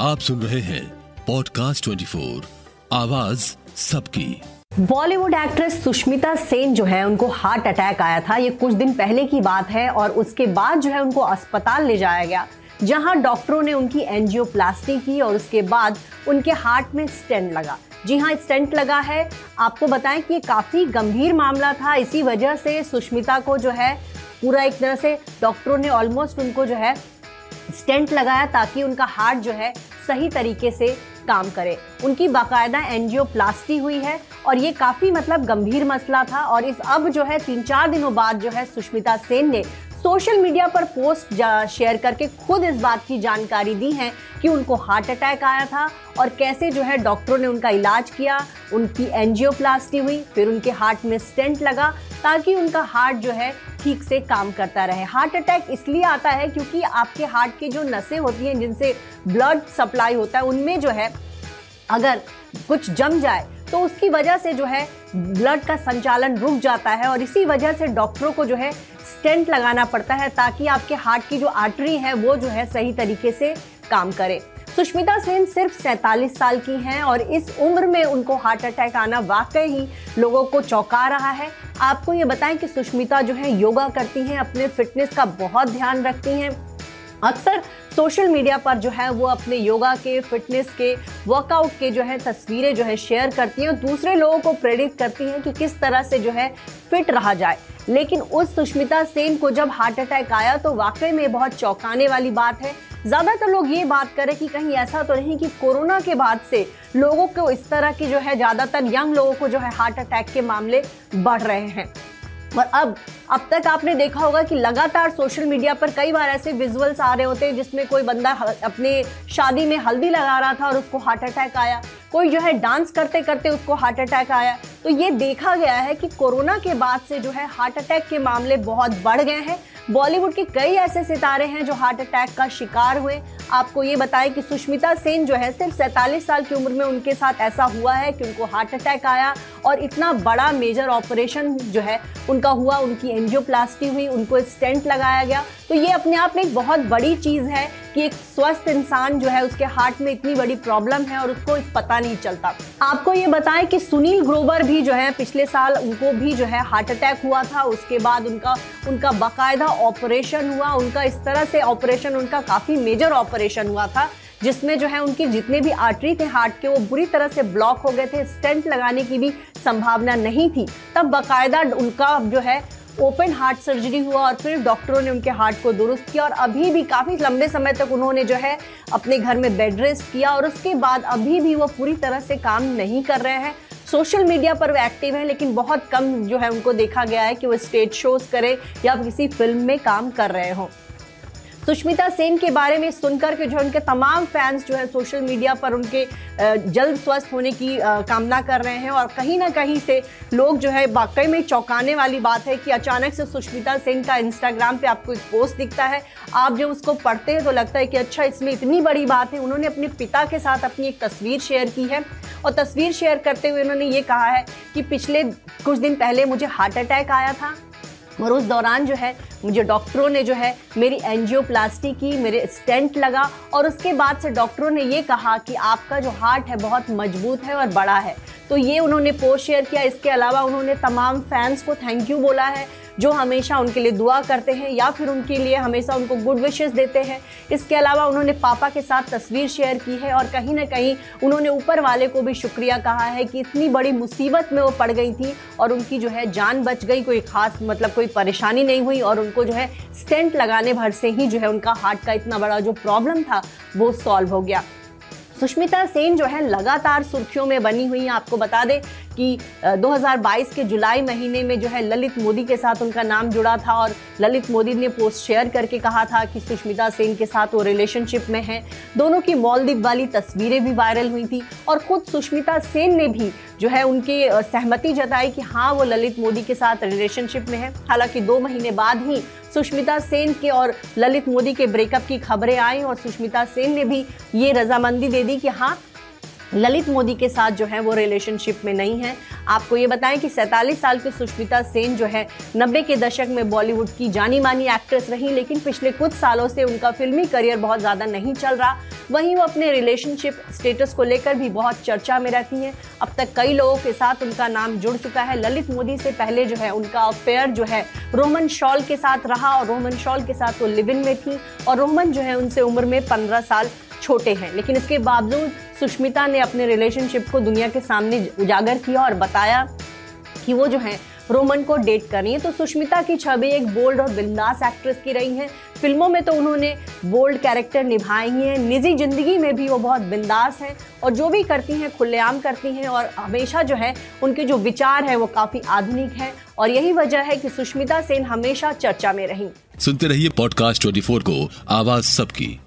आप सुन रहे हैं पॉडकास्ट 24 आवाज़ सबकी। बॉलीवुड एक्ट्रेस सुष्मिता सेन जो है, उनको हार्ट अटैक आया था। ये कुछ दिन पहले की बात है और उसके बाद जो है, उनको अस्पताल ले जाया गया, जहाँ डॉक्टरों ने उनकी एंजियोप्लास्टी की और उसके बाद उनके हार्ट में स्टेंट लगा। जी हाँ स्टेंट लगा है। आपको बताएँ कि ये काफ़ी गंभीर मामला था। इसी वजह से सुष्मिता को जो है, पूरा एक तरह से डॉक्टरों ने ऑलमोस्ट उनको जो है स्टेंट लगाया ताकि उनका हार्ट जो है सही तरीके से काम करे। उनकी बाकायदा एनजीओ प्लास्टी हुई है और ये काफ़ी मतलब गंभीर मसला था और इस अब जो है तीन चार दिनों बाद जो है सुष्मिता सेन ने सोशल मीडिया पर पोस्ट शेयर करके खुद इस बात की जानकारी दी है कि उनको हार्ट अटैक आया था और कैसे जो है डॉक्टरों ने उनका इलाज किया, उनकी एनजियोप्लास्टी हुई, फिर उनके हार्ट में स्टेंट लगा ताकि उनका हार्ट जो है ठीक से काम करता रहे। हार्ट अटैक इसलिए आता है क्योंकि आपके हार्ट की जो नसें होती हैं, जिनसे ब्लड सप्लाई होता है, उनमें जो है अगर कुछ जम जाए तो उसकी वजह से जो है ब्लड का संचालन रुक जाता है और इसी वजह से डॉक्टरों को जो है स्टेंट लगाना पड़ता है ताकि आपके हार्ट की जो आर्टरी है, वो जो है सही तरीके से काम करे। सुष्मिता सेन सिर्फ़ सैतालीस साल की हैं और इस उम्र में उनको हार्ट अटैक आना वाकई ही लोगों को चौंका रहा है। आपको ये बताएँ कि सुष्मिता जो है योगा करती हैं, अपने फिटनेस का बहुत ध्यान रखती हैं। अक्सर सोशल मीडिया पर जो है वो अपने योगा के, फिटनेस के, वर्कआउट के जो है तस्वीरें जो है शेयर करती हैं और दूसरे लोगों को प्रेरित करती हैं कि किस तरह से जो है फिट रहा जाए। लेकिन उस सुष्मिता सेन को जब हार्ट अटैक आया तो वाकई में बहुत चौंकाने वाली बात है। ज़्यादातर लोग ये बात करें कि कहीं ऐसा तो नहीं कि कोरोना के बाद से लोगों को इस तरह की जो है, ज़्यादातर यंग लोगों को जो है हार्ट अटैक के मामले बढ़ रहे हैं। और अब अब तक आपने देखा होगा कि लगातार सोशल मीडिया पर कई बार ऐसे विजुअल्स आ रहे होते हैं जिसमें कोई बंदा अपने शादी में हल्दी लगा रहा था और उसको हार्ट अटैक आया। कोई जो है डांस करते करते उसको हार्ट अटैक आया। तो ये देखा गया है कि कोरोना के बाद से जो है हार्ट अटैक के मामले बहुत बढ़ गए हैं। बॉलीवुड के कई ऐसे सितारे हैं जो हार्ट अटैक का शिकार हुए। आपको ये बताएँ कि सुष्मिता सेन जो है सिर्फ़ सैतालीस साल की उम्र में उनके साथ ऐसा हुआ है कि उनको हार्ट अटैक आया और इतना बड़ा मेजर ऑपरेशन जो है उनका हुआ, उनकी एंजियोप्लास्टी हुई, उनको स्टेंट लगाया गया। तो ये अपने आप में एक बहुत बड़ी चीज़ है कि एक स्वस्थ इंसान जो है उसके हार्ट में इतनी बड़ी प्रॉब्लम है और उसको पता नहीं चलता। आपको ये बताएँ कि सुनील ग्रोवर भी जो है, पिछले साल उनको भी जो है हार्ट अटैक हुआ था, उसके बाद उनका उनका बाकायदा ऑपरेशन हुआ, उनका इस तरह से ऑपरेशन, उनका काफ़ी मेजर ऑपरेशन हुआ था, जिसमें जो है उनके जितने भी आर्टरी थे हार्ट के, वो बुरी तरह से ब्लॉक हो गए थे, स्टेंट लगाने की भी संभावना नहीं थी। तब बाकायदा उनका जो है ओपन हार्ट सर्जरी हुआ और फिर डॉक्टरों ने उनके हार्ट को दुरुस्त किया और अभी भी काफ़ी लंबे समय तक उन्होंने जो है अपने घर में बेड रेस्ट किया और उसके बाद अभी भी वो पूरी तरह से काम नहीं कर रहे हैं। सोशल मीडिया पर वो एक्टिव हैं, लेकिन बहुत कम जो है उनको देखा गया है कि वो स्टेज शोज़ करें या किसी फ़िल्म में काम कर रहे हों। सुष्मिता सेन के बारे में सुनकर के जो उनके तमाम फैंस जो है सोशल मीडिया पर उनके जल्द स्वस्थ होने की कामना कर रहे हैं और कहीं ना कहीं से लोग जो है वाकई में चौंकाने वाली बात है कि अचानक से सुष्मिता सेन का इंस्टाग्राम पे आपको एक पोस्ट दिखता है। आप जब उसको पढ़ते हैं तो लगता है कि अच्छा इसमें इतनी बड़ी बात है। उन्होंने अपने पिता के साथ अपनी एक तस्वीर शेयर की है। और तस्वीर शेयर करते हुए उन्होंने ये कहा है कि पिछले कुछ दिन पहले मुझे हार्ट अटैक आया था और उस दौरान जो है, मुझे डॉक्टरों ने जो है, मेरी एंजियोप्लास्टी की, मेरे स्टेंट लगा और उसके बाद से डॉक्टरों ने ये कहा कि आपका जो हार्ट है बहुत मज़बूत है और बड़ा है। तो ये उन्होंने पोस्ट शेयर किया। इसके अलावा उन्होंने तमाम फैंस को थैंक यू बोला है जो हमेशा उनके लिए दुआ करते हैं या फिर उनके लिए हमेशा उनको गुड विशेस देते हैं। इसके अलावा उन्होंने पापा के साथ तस्वीर शेयर की है और कहीं ना कहीं उन्होंने ऊपर वाले को भी शुक्रिया कहा है कि इतनी बड़ी मुसीबत में वो पड़ गई थी और उनकी जो है जान बच गई, कोई खास मतलब कोई परेशानी नहीं हुई और उनको जो है स्टेंट लगाने भर से ही जो है उनका हार्ट का इतना बड़ा जो प्रॉब्लम था वो सॉल्व हो गया। सुष्मिता सेन जो है लगातार सुर्खियों में बनी हुई है। आपको बता दें कि 2022 के जुलाई महीने में जो है ललित मोदी के साथ उनका नाम जुड़ा था और ललित मोदी ने पोस्ट शेयर करके कहा था कि सुष्मिता सेन के साथ वो रिलेशनशिप में हैं। दोनों की मॉलदीप वाली तस्वीरें भी वायरल हुई थी और खुद सुष्मिता सेन ने भी जो है उनकी सहमति जताई कि हाँ वो ललित मोदी के साथ रिलेशनशिप में है। हालाँकि दो महीने बाद ही सुष्मिता सेन के और ललित मोदी के ब्रेकअप की खबरें आई और सुष्मिता सेन ने भी ये रजामंदी दे दी कि हाँ ललित मोदी के साथ जो है वो रिलेशनशिप में नहीं है। आपको ये बताएँ कि सैंतालीस साल की सुष्मिता सेन जो है, नब्बे के दशक में बॉलीवुड की जानी मानी एक्ट्रेस रही, लेकिन पिछले कुछ सालों से उनका फिल्मी करियर बहुत ज़्यादा नहीं चल रहा। वहीं वो अपने रिलेशनशिप स्टेटस को लेकर भी बहुत चर्चा में रहती हैं। अब तक कई लोगों के साथ उनका नाम जुड़ चुका है। ललित मोदी से पहले जो है उनका अफेयर जो है रोमन शॉल के साथ रहा और रोमन शॉल के साथ वो लिव इन में थी और रोमन जो है उनसे उम्र में पंद्रह साल छोटे हैं। लेकिन इसके बावजूद सुष्मिता ने अपने रिलेशनशिप को दुनिया के सामने उजागर किया और बताया कि वो जो है रोमन को डेट कर रही है। तो सुष्मिता की छवि एक बोल्ड और बिंदास एक्ट्रेस की रही है। फ़िल्मों में तो उन्होंने बोल्ड कैरेक्टर निभाए ही हैं। निजी ज़िंदगी में भी वो बहुत बिंदास हैं और जो भी करती हैं, खुलेआम करती हैं और हमेशा जो है, उनके जो विचार है वो काफ़ी आधुनिक है और यही वजह है कि सुष्मिता सेन हमेशा चर्चा में रही। सुनते रहिए पॉडकास्ट ट्वेंटी को। आवाज़ सबकी।